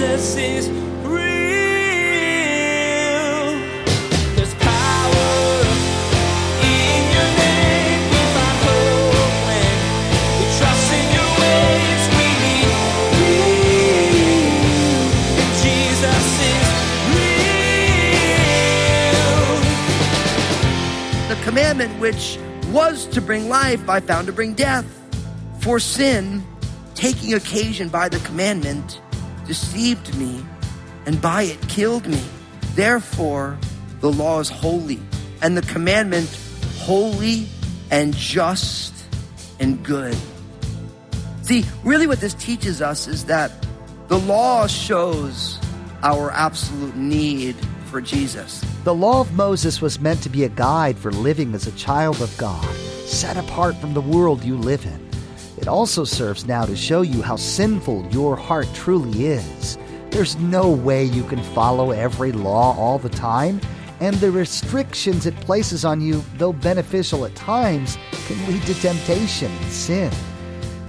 Jesus is commandment which was to bring life, I found to bring death. For sin, taking occasion by the commandment, deceived me, and by it killed me. Therefore, the law is holy, and the commandment holy and just and good. See, really what this teaches us is that the law shows our absolute need for Jesus. The law of Moses was meant to be a guide for living as a child of God, set apart from the world you live in. It also serves now to show you how sinful your heart truly is. There's no way you can follow every law all the time, and the restrictions it places on you, though beneficial at times, can lead to temptation and sin.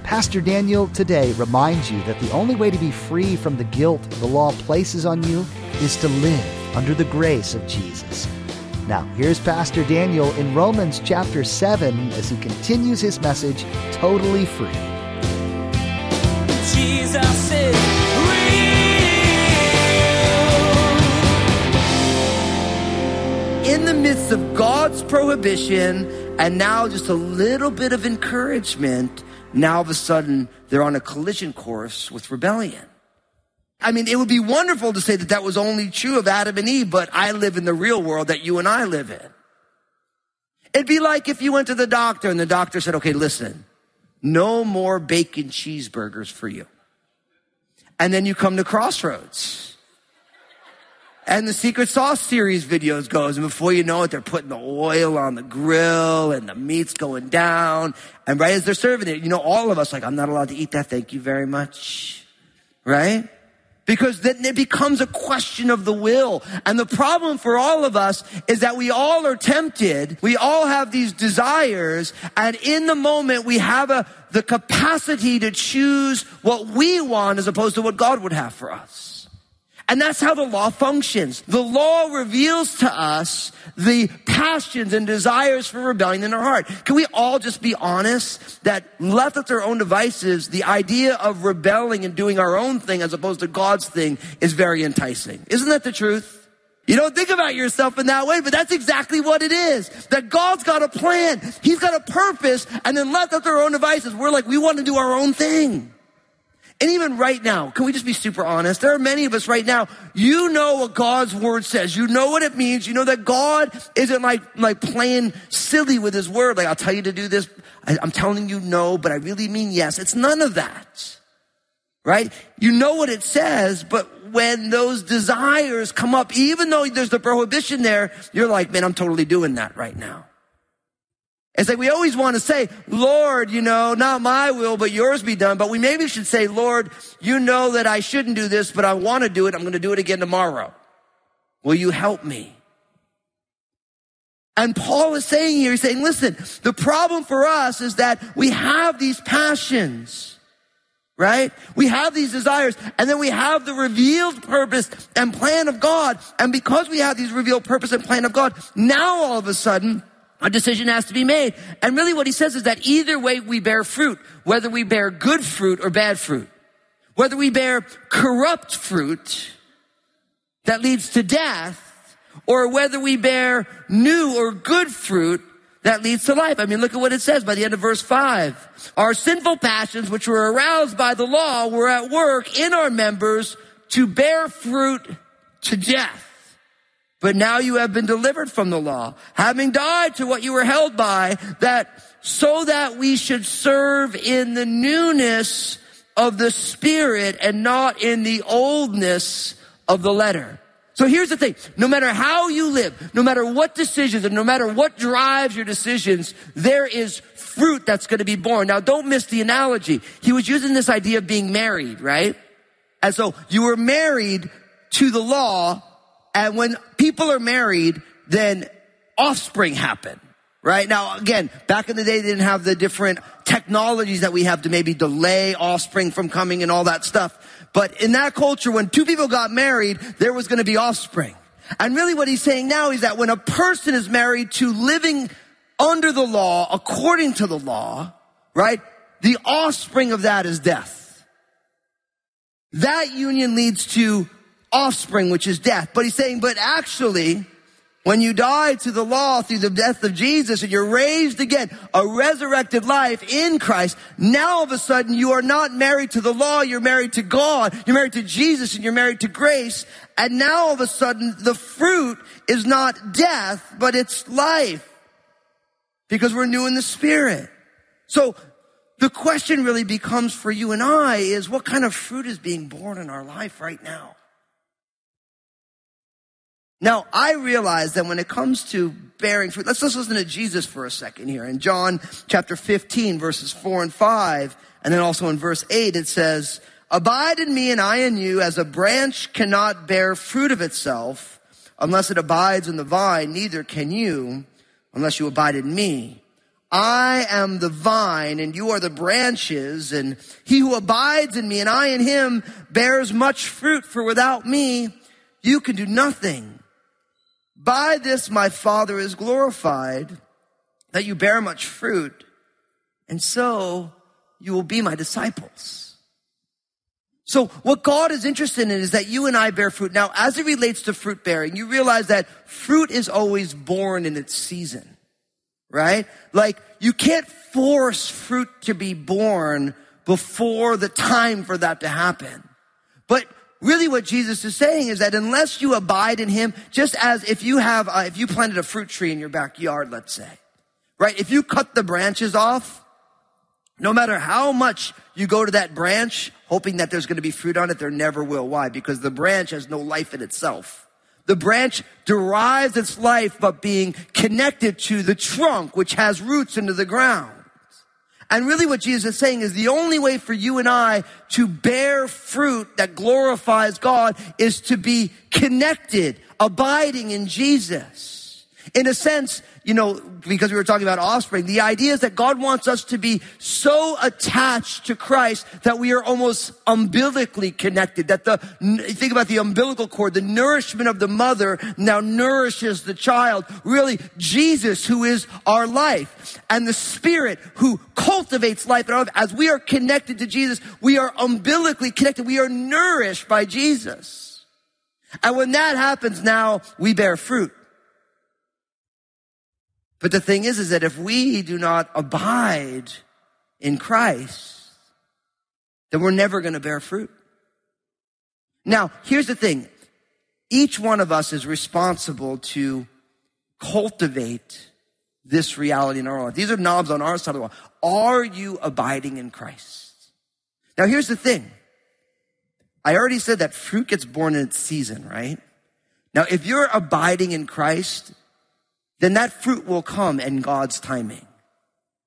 Pastor Daniel today reminds you that the only way to be free from the guilt the law places on you is to live under the grace of Jesus. Now, here's Pastor Daniel in Romans chapter 7 as he continues his message, Totally Free. Jesus is real. in the midst of God's prohibition and now just a little bit of encouragement, now all of a sudden they're on a collision course with rebellion. I mean, it would be wonderful to say that that was only true of Adam and Eve, but I live in the real world that you and I live in. It'd be like if you went to the doctor and the doctor said, okay, listen, no more bacon cheeseburgers for you. And then you come to Crossroads. And the Secret Sauce series videos goes, and before you know it, they're putting the oil on the grill and the meat's going down. And right as they're serving it, you know, all of us like, I'm not allowed to eat that. Thank you very much. Right? Because then it becomes a question of the will. And the problem for all of us is that we all are tempted. We all have these desires. And in the moment, we have a, the capacity to choose what we want as opposed to what God would have for us. And that's how the law functions. The law reveals to us the passions and desires for rebellion in our heart. Can we all just be honest that left at their own devices, the idea of rebelling and doing our own thing as opposed to God's thing is very enticing. Isn't that the truth? You don't think about yourself in that way, but that's exactly what it is. That God's got a plan. He's got a purpose. And then left at their own devices, we're like, we want to do our own thing. And even right now, can we just be super honest? There are many of us right now, you know what God's word says. You know what it means. You know that God isn't like, like playing silly with his word. Like, I'll tell you to do this. I, I'm telling you no, but I really mean yes. It's none of that. Right? You know what it says, but when those desires come up, even though there's the prohibition there, you're like, man, I'm totally doing that right now. It's like we always want to say, Lord, you know, not my will, but yours be done. But we maybe should say, Lord, you know that I shouldn't do this, but I want to do it. I'm going to do it again tomorrow. Will you help me? And Paul is saying here, he's saying, listen, the problem for us is that we have these passions, right? We have these desires, and then we have the revealed purpose and plan of God. And because we have these revealed purpose and plan of God, now all of a sudden, a decision has to be made. And really what he says is that either way we bear fruit, whether we bear good fruit or bad fruit, whether we bear corrupt fruit that leads to death, or whether we bear new or good fruit that leads to life. I mean, look at what it says by the end of verse five. Our sinful passions, which were aroused by the law, were at work in our members to bear fruit to death. But now you have been delivered from the law, having died to what you were held by, that so that we should serve in the newness of the spirit and not in the oldness of the letter. So here's the thing. No matter how you live, no matter what decisions and no matter what drives your decisions, there is fruit that's going to be born. Now don't miss the analogy. He was using this idea of being married, right? And so you were married to the law and when people are married, then offspring happen. Right now, again, back in the day, they didn't have the different technologies that we have to maybe delay offspring from coming and all that stuff. But in that culture, when two people got married, there was going to be offspring. And really what he's saying now is that when a person is married to living under the law, according to the law, right? The offspring of that is death. That union leads to offspring, which is death. But he's saying, but actually, when you die to the law through the death of Jesus and you're raised again, a resurrected life in Christ, now all of a sudden you are not married to the law, you're married to God, you're married to Jesus and you're married to grace. And now all of a sudden the fruit is not death, but it's life. Because we're new in the spirit. So the question really becomes for you and I is what kind of fruit is being born in our life right now? Now, I realize that when it comes to bearing fruit, let's just listen to Jesus for a second here. In John chapter 15, verses 4 and 5, and then also in verse 8, it says, Abide in me and I in you, as a branch cannot bear fruit of itself unless it abides in the vine, neither can you unless you abide in me. I am the vine and you are the branches and he who abides in me and I in him bears much fruit for without me you can do nothing. By this my Father is glorified, that you bear much fruit, and so you will be my disciples. So what God is interested in is that you and I bear fruit. Now, as it relates to fruit bearing, you realize that fruit is always born in its season, right? Like you can't force fruit to be born before the time for that to happen. But really what Jesus is saying is that unless you abide in him, just as if you have, uh, if you planted a fruit tree in your backyard, let's say, right? If you cut the branches off, no matter how much you go to that branch, hoping that there's going to be fruit on it, there never will. Why? Because the branch has no life in itself. The branch derives its life but being connected to the trunk, which has roots into the ground. And really what Jesus is saying is the only way for you and I to bear fruit that glorifies God is to be connected, abiding in Jesus. In a sense, you know, because we were talking about offspring, the idea is that God wants us to be so attached to Christ that we are almost umbilically connected. That the, think about the umbilical cord, the nourishment of the mother now nourishes the child. Really, Jesus who is our life and the spirit who cultivates life. As we are connected to Jesus, we are umbilically connected. We are nourished by Jesus. And when that happens now, we bear fruit. But the thing is, is that if we do not abide in Christ, then we're never going to bear fruit. Now, here's the thing. Each one of us is responsible to cultivate this reality in our life. These are knobs on our side of the wall. Are you abiding in Christ? Now, here's the thing. I already said that fruit gets born in its season, right? Now, if you're abiding in Christ, then that fruit will come in God's timing,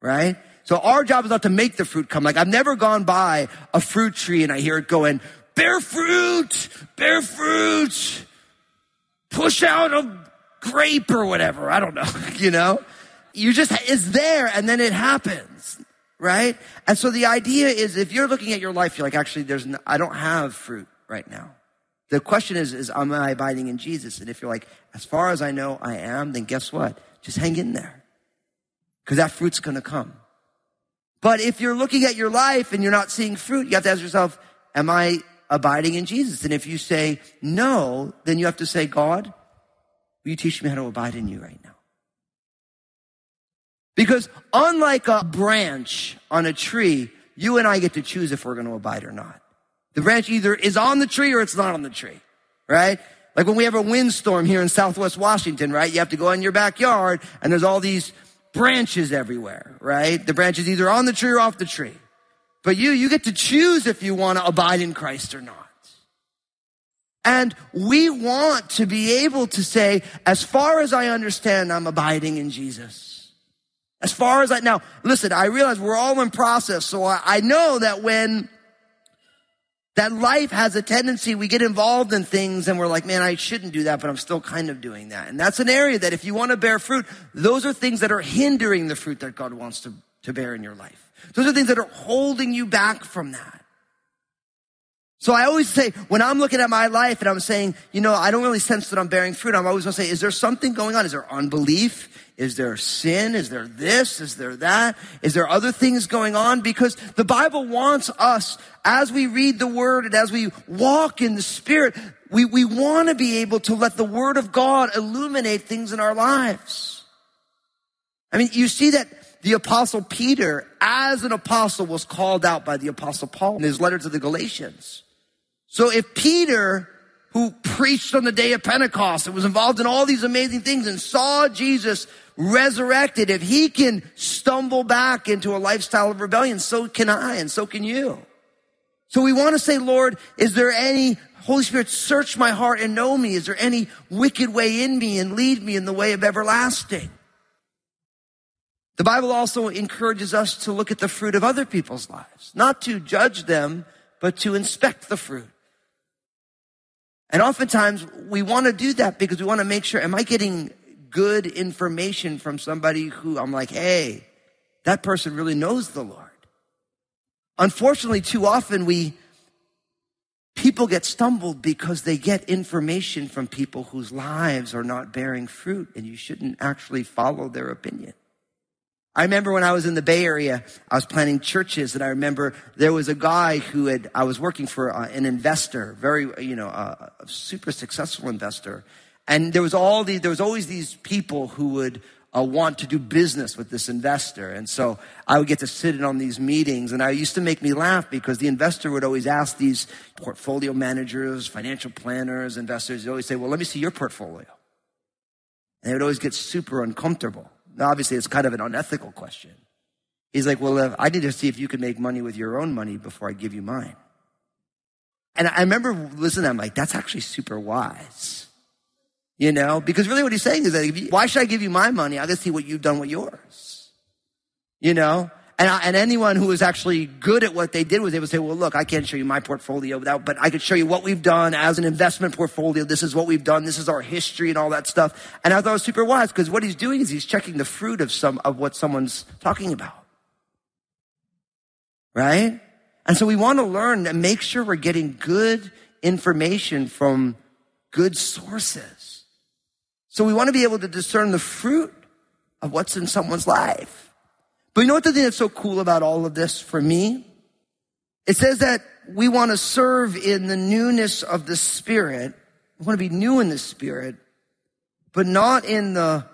right? So our job is not to make the fruit come. Like I've never gone by a fruit tree and I hear it going, bear fruit, bear fruit, push out a grape or whatever. I don't know, you know? You just, it's there and then it happens, right? And so the idea is if you're looking at your life, you're like, actually, there's, no, I don't have fruit right now. The question is, is am I abiding in Jesus? And if you're like, as far as I know I am, then guess what? Just hang in there. Cause that fruit's gonna come. But if you're looking at your life and you're not seeing fruit, you have to ask yourself, am I abiding in Jesus? And if you say no, then you have to say, God, will you teach me how to abide in you right now? Because unlike a branch on a tree, you and I get to choose if we're going to abide or not. The branch either is on the tree or it's not on the tree, right? Like when we have a windstorm here in Southwest Washington, right? You have to go in your backyard and there's all these branches everywhere, right? The branch is either on the tree or off the tree. But you, you get to choose if you want to abide in Christ or not. And we want to be able to say, as far as I understand, I'm abiding in Jesus. As far as I, now, listen, I realize we're all in process, so I, I know that when that life has a tendency, we get involved in things and we're like, man, I shouldn't do that, but I'm still kind of doing that. And that's an area that if you want to bear fruit, those are things that are hindering the fruit that God wants to, to bear in your life. Those are things that are holding you back from that. So I always say, when I'm looking at my life and I'm saying, you know, I don't really sense that I'm bearing fruit, I'm always gonna say, is there something going on? Is there unbelief? Is there sin? Is there this? Is there that? Is there other things going on? Because the Bible wants us, as we read the Word and as we walk in the Spirit, we, we want to be able to let the Word of God illuminate things in our lives. I mean, you see that the apostle Peter, as an apostle, was called out by the apostle Paul in his letter to the Galatians. So if Peter, who preached on the day of Pentecost and was involved in all these amazing things and saw Jesus resurrected, if he can stumble back into a lifestyle of rebellion, so can I and so can you. So we want to say, Lord, is there any Holy Spirit, search my heart and know me. Is there any wicked way in me and lead me in the way of everlasting? The Bible also encourages us to look at the fruit of other people's lives, not to judge them, but to inspect the fruit. And oftentimes we want to do that because we want to make sure, am I getting good information from somebody who I'm like, hey, that person really knows the Lord. Unfortunately, too often we, people get stumbled because they get information from people whose lives are not bearing fruit and you shouldn't actually follow their opinion. I remember when I was in the Bay Area, I was planning churches, and I remember there was a guy who had, I was working for uh, an investor, very, you know, uh, a super successful investor. And there was all these, there was always these people who would uh, want to do business with this investor. And so I would get to sit in on these meetings, and I used to make me laugh because the investor would always ask these portfolio managers, financial planners, investors, they always say, well, let me see your portfolio. And they would always get super uncomfortable. Now, obviously, it's kind of an unethical question. He's like, well, uh, I need to see if you can make money with your own money before I give you mine. And I remember listening, I'm like, that's actually super wise. You know, because really what he's saying is that you, why should I give you my money? I gotta see what you've done with yours. You know? And, I, and anyone who was actually good at what they did was able to say, well, look, I can't show you my portfolio without, but I could show you what we've done as an investment portfolio. This is what we've done. This is our history and all that stuff. And I thought it was super wise because what he's doing is he's checking the fruit of some, of what someone's talking about. Right? And so we want to learn and make sure we're getting good information from good sources. So we want to be able to discern the fruit of what's in someone's life. But you know what the thing that's so cool about all of this for me? It says that we want to serve in the newness of the Spirit. We want to be new in the Spirit, but not in the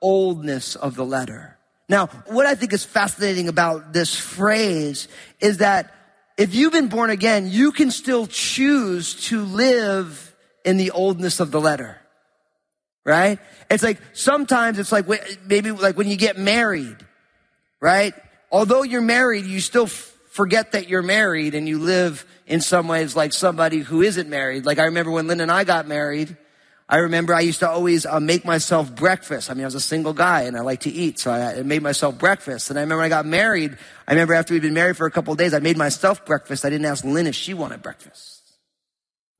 oldness of the letter. Now, what I think is fascinating about this phrase is that if you've been born again, you can still choose to live in the oldness of the letter. Right? It's like sometimes it's like maybe like when you get married right? Although you're married, you still f- forget that you're married and you live in some ways like somebody who isn't married. Like I remember when Lynn and I got married, I remember I used to always uh, make myself breakfast. I mean, I was a single guy and I like to eat, so I, I made myself breakfast. And I remember I got married. I remember after we'd been married for a couple days, I made myself breakfast. I didn't ask Lynn if she wanted breakfast.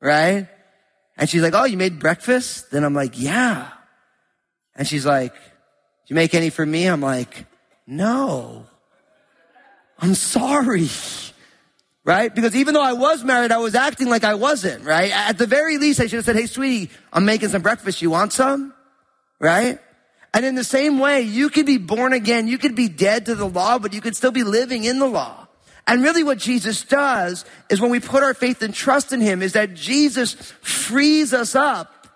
Right? And she's like, oh, you made breakfast? Then I'm like, yeah. And she's like, do you make any for me? I'm like, no. I'm sorry. Right? Because even though I was married, I was acting like I wasn't, right? At the very least, I should have said, Hey, sweetie, I'm making some breakfast. You want some? Right? And in the same way, you could be born again. You could be dead to the law, but you could still be living in the law. And really what Jesus does is when we put our faith and trust in Him is that Jesus frees us up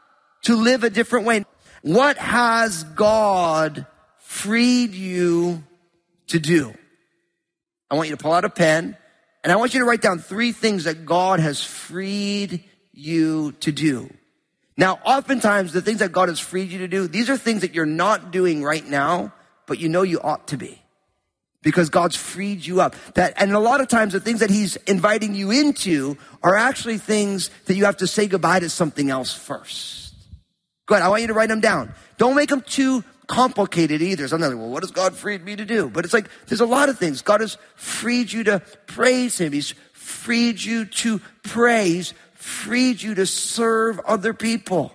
to live a different way. What has God freed you to do. I want you to pull out a pen and I want you to write down three things that God has freed you to do. Now, oftentimes the things that God has freed you to do, these are things that you're not doing right now, but you know you ought to be. Because God's freed you up. That, and a lot of times the things that He's inviting you into are actually things that you have to say goodbye to something else first. Good. I want you to write them down. Don't make them too complicated either. So I'm like, well, what has God freed me to do? But it's like, there's a lot of things. God has freed you to praise Him. He's freed you to praise, freed you to serve other people.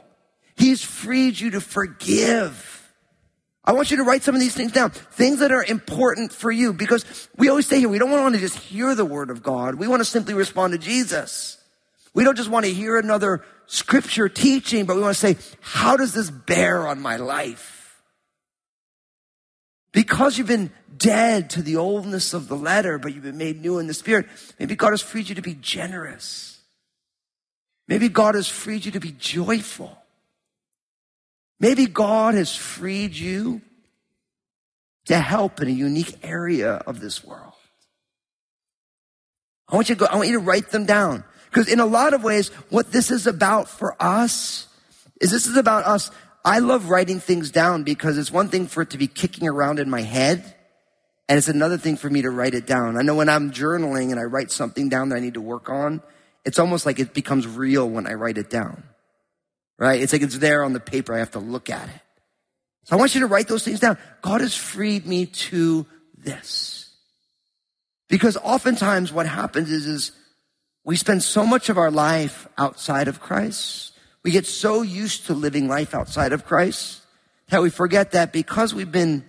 He's freed you to forgive. I want you to write some of these things down. Things that are important for you because we always say here, we don't want to just hear the word of God. We want to simply respond to Jesus. We don't just want to hear another scripture teaching, but we want to say, how does this bear on my life? Because you've been dead to the oldness of the letter, but you've been made new in the spirit, maybe God has freed you to be generous. Maybe God has freed you to be joyful. Maybe God has freed you to help in a unique area of this world. I want you to go, I want you to write them down. Because in a lot of ways, what this is about for us is this is about us. I love writing things down because it's one thing for it to be kicking around in my head. And it's another thing for me to write it down. I know when I'm journaling and I write something down that I need to work on, it's almost like it becomes real when I write it down. Right? It's like it's there on the paper. I have to look at it. So I want you to write those things down. God has freed me to this. Because oftentimes what happens is, is we spend so much of our life outside of Christ. We get so used to living life outside of Christ that we forget that because we've been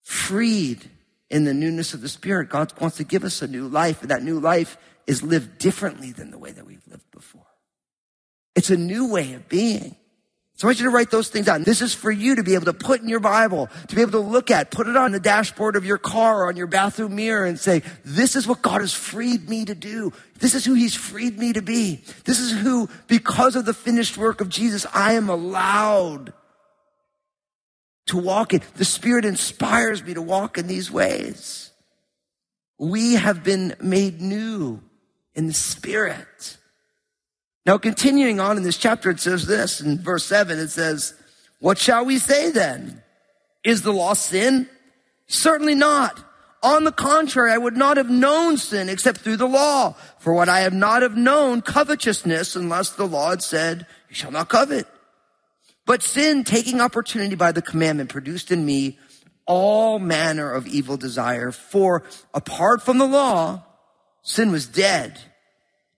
freed in the newness of the Spirit, God wants to give us a new life, and that new life is lived differently than the way that we've lived before. It's a new way of being. So I want you to write those things down. This is for you to be able to put in your Bible, to be able to look at, put it on the dashboard of your car or on your bathroom mirror and say, this is what God has freed me to do. This is who he's freed me to be. This is who, because of the finished work of Jesus, I am allowed to walk in. The Spirit inspires me to walk in these ways. We have been made new in the Spirit. Now, continuing on in this chapter, it says this in verse 7 it says, What shall we say then? Is the law sin? Certainly not. On the contrary, I would not have known sin except through the law. For what I have not have known covetousness unless the law had said, You shall not covet. But sin, taking opportunity by the commandment, produced in me all manner of evil desire. For apart from the law, sin was dead.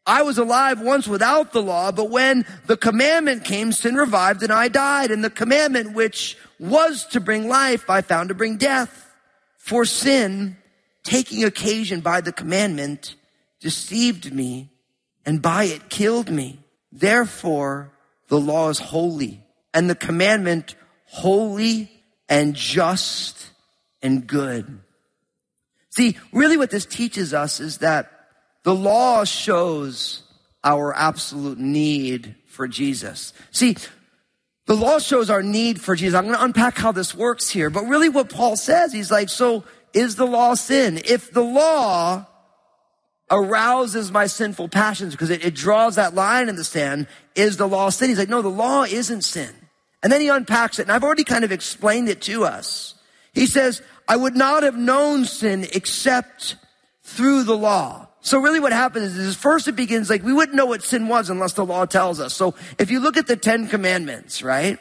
I was alive once without the law, but when the commandment came, sin revived and I died. And the commandment which was to bring life, I found to bring death. For sin, taking occasion by the commandment, deceived me and by it killed me. Therefore, the law is holy and the commandment holy and just and good. See, really what this teaches us is that the law shows our absolute need for Jesus. See, the law shows our need for Jesus. I'm going to unpack how this works here, but really what Paul says, he's like, so is the law sin? If the law arouses my sinful passions because it, it draws that line in the sand, is the law sin? He's like, no, the law isn't sin. And then he unpacks it, and I've already kind of explained it to us. He says, I would not have known sin except through the law. So really what happens is first it begins like we wouldn't know what sin was unless the law tells us. So if you look at the Ten Commandments, right?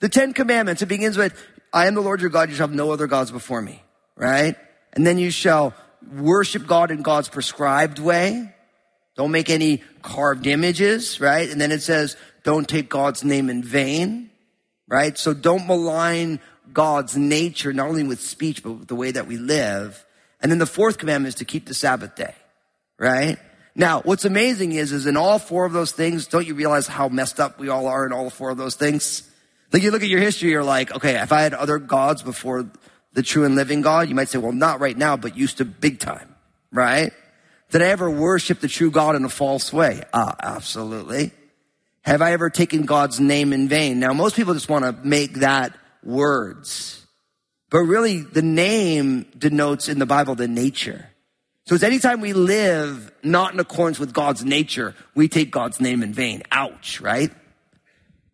The Ten Commandments, it begins with, I am the Lord your God, you shall have no other gods before me, right? And then you shall worship God in God's prescribed way. Don't make any carved images, right? And then it says, don't take God's name in vain, right? So don't malign God's nature, not only with speech, but with the way that we live. And then the fourth commandment is to keep the Sabbath day, right? Now, what's amazing is, is in all four of those things, don't you realize how messed up we all are in all four of those things? Like you look at your history, you're like, okay, if I had other gods before the true and living God, you might say, well, not right now, but used to big time, right? Did I ever worship the true God in a false way? Ah, absolutely. Have I ever taken God's name in vain? Now, most people just want to make that words. But really, the name denotes in the Bible the nature. So it's anytime we live not in accordance with God's nature, we take God's name in vain. Ouch, right?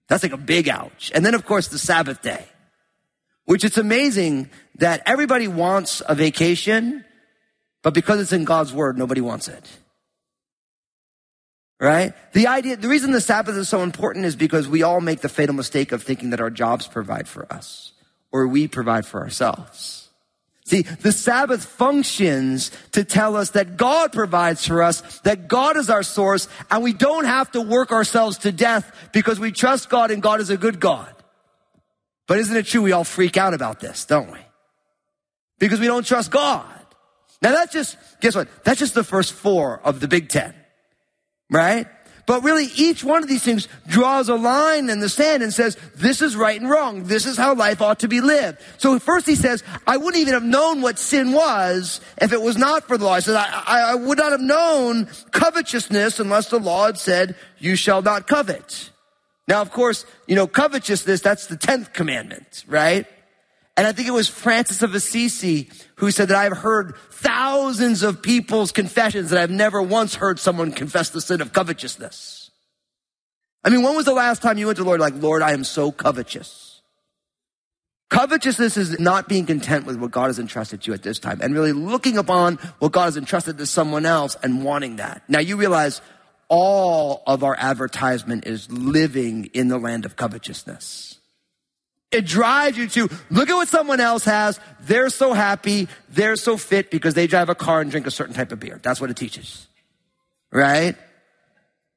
That's like a big ouch. And then of course the Sabbath day, which it's amazing that everybody wants a vacation, but because it's in God's word, nobody wants it. Right? The idea, the reason the Sabbath is so important is because we all make the fatal mistake of thinking that our jobs provide for us or we provide for ourselves. See, the Sabbath functions to tell us that God provides for us, that God is our source, and we don't have to work ourselves to death because we trust God and God is a good God. But isn't it true we all freak out about this, don't we? Because we don't trust God. Now that's just, guess what? That's just the first four of the Big Ten, right? But really, each one of these things draws a line in the sand and says, this is right and wrong. This is how life ought to be lived. So first he says, I wouldn't even have known what sin was if it was not for the law. He says, I, I, I would not have known covetousness unless the law had said, you shall not covet. Now, of course, you know, covetousness, that's the 10th commandment, right? And I think it was Francis of Assisi who said that I've heard thousands of people's confessions that I've never once heard someone confess the sin of covetousness. I mean, when was the last time you went to the Lord like, Lord, I am so covetous? Covetousness is not being content with what God has entrusted to you at this time and really looking upon what God has entrusted to someone else and wanting that. Now you realize all of our advertisement is living in the land of covetousness. It drives you to look at what someone else has. They're so happy. They're so fit because they drive a car and drink a certain type of beer. That's what it teaches. Right?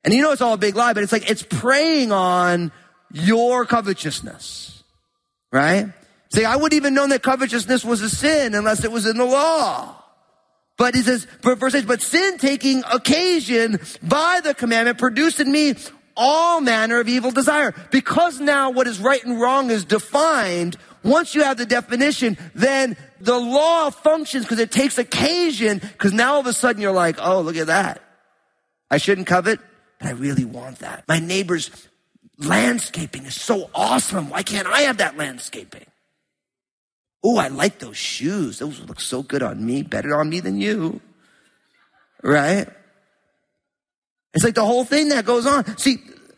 And you know it's all a big lie, but it's like it's preying on your covetousness. Right? Say, I wouldn't even know that covetousness was a sin unless it was in the law. But he says, verse 8, but sin taking occasion by the commandment produced in me all manner of evil desire. Because now what is right and wrong is defined, once you have the definition, then the law functions because it takes occasion, because now all of a sudden you're like, oh, look at that. I shouldn't covet, but I really want that. My neighbor's landscaping is so awesome. Why can't I have that landscaping? Oh, I like those shoes. Those look so good on me, better on me than you. Right? It's like the whole thing that goes on. See,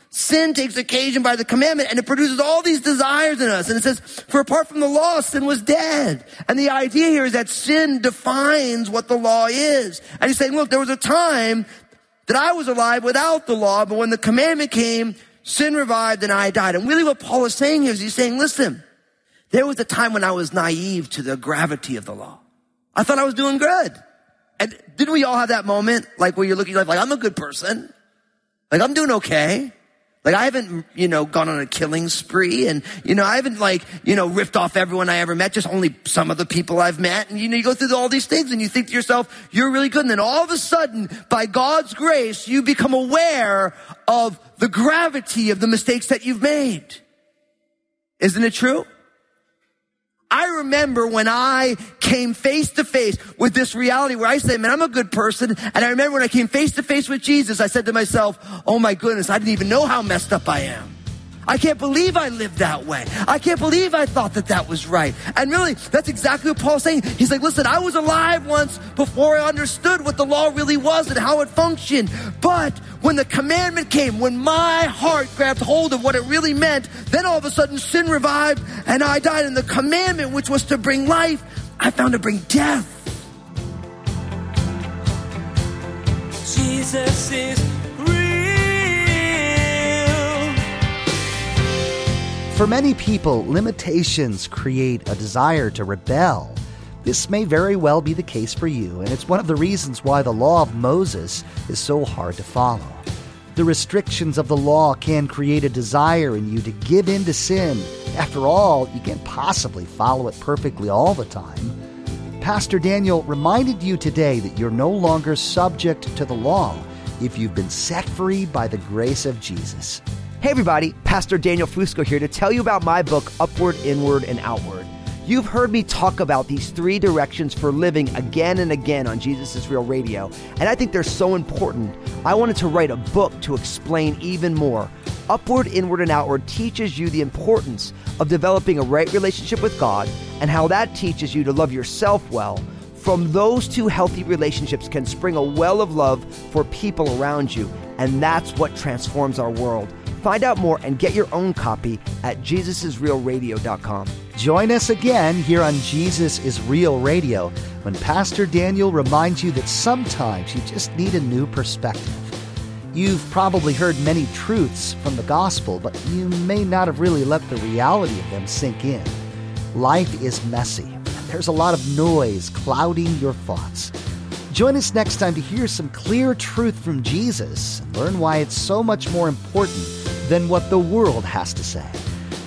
sin takes occasion by the commandment and it produces all these desires in us. And it says, for apart from the law, sin was dead. And the idea here is that sin defines what the law is. And he's saying, look, there was a time that I was alive without the law, but when the commandment came, sin revived and I died. And really what Paul is saying here is he's saying, listen, there was a time when I was naive to the gravity of the law. I thought I was doing good. And didn't we all have that moment, like where you're looking like, like I'm a good person, like I'm doing okay. Like I haven't, you know, gone on a killing spree and, you know, I haven't like, you know, ripped off everyone I ever met, just only some of the people I've met. And, you know, you go through all these things and you think to yourself, you're really good. And then all of a sudden, by God's grace, you become aware of the gravity of the mistakes that you've made. Isn't it true? I remember when I came face to face with this reality where I say, man, I'm a good person. And I remember when I came face to face with Jesus, I said to myself, oh my goodness, I didn't even know how messed up I am. I can't believe I lived that way. I can't believe I thought that that was right. And really, that's exactly what Paul's saying. He's like, listen, I was alive once before I understood what the law really was and how it functioned. But when the commandment came, when my heart grabbed hold of what it really meant, then all of a sudden sin revived and I died. And the commandment, which was to bring life, I found to bring death. Jesus is For many people, limitations create a desire to rebel. This may very well be the case for you, and it's one of the reasons why the law of Moses is so hard to follow. The restrictions of the law can create a desire in you to give in to sin. After all, you can't possibly follow it perfectly all the time. Pastor Daniel reminded you today that you're no longer subject to the law if you've been set free by the grace of Jesus. Hey, everybody, Pastor Daniel Fusco here to tell you about my book, Upward, Inward, and Outward. You've heard me talk about these three directions for living again and again on Jesus is Real Radio, and I think they're so important. I wanted to write a book to explain even more. Upward, Inward, and Outward teaches you the importance of developing a right relationship with God and how that teaches you to love yourself well. From those two healthy relationships can spring a well of love for people around you, and that's what transforms our world. Find out more and get your own copy at jesusisrealradio.com. Join us again here on Jesus is Real Radio when Pastor Daniel reminds you that sometimes you just need a new perspective. You've probably heard many truths from the gospel, but you may not have really let the reality of them sink in. Life is messy, there's a lot of noise clouding your thoughts. Join us next time to hear some clear truth from Jesus and learn why it's so much more important than what the world has to say.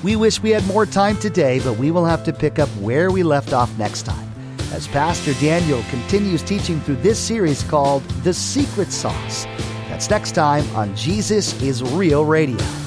We wish we had more time today, but we will have to pick up where we left off next time. as Pastor Daniel continues teaching through this series called The Secret Sauce. That's next time on Jesus is Real Radio.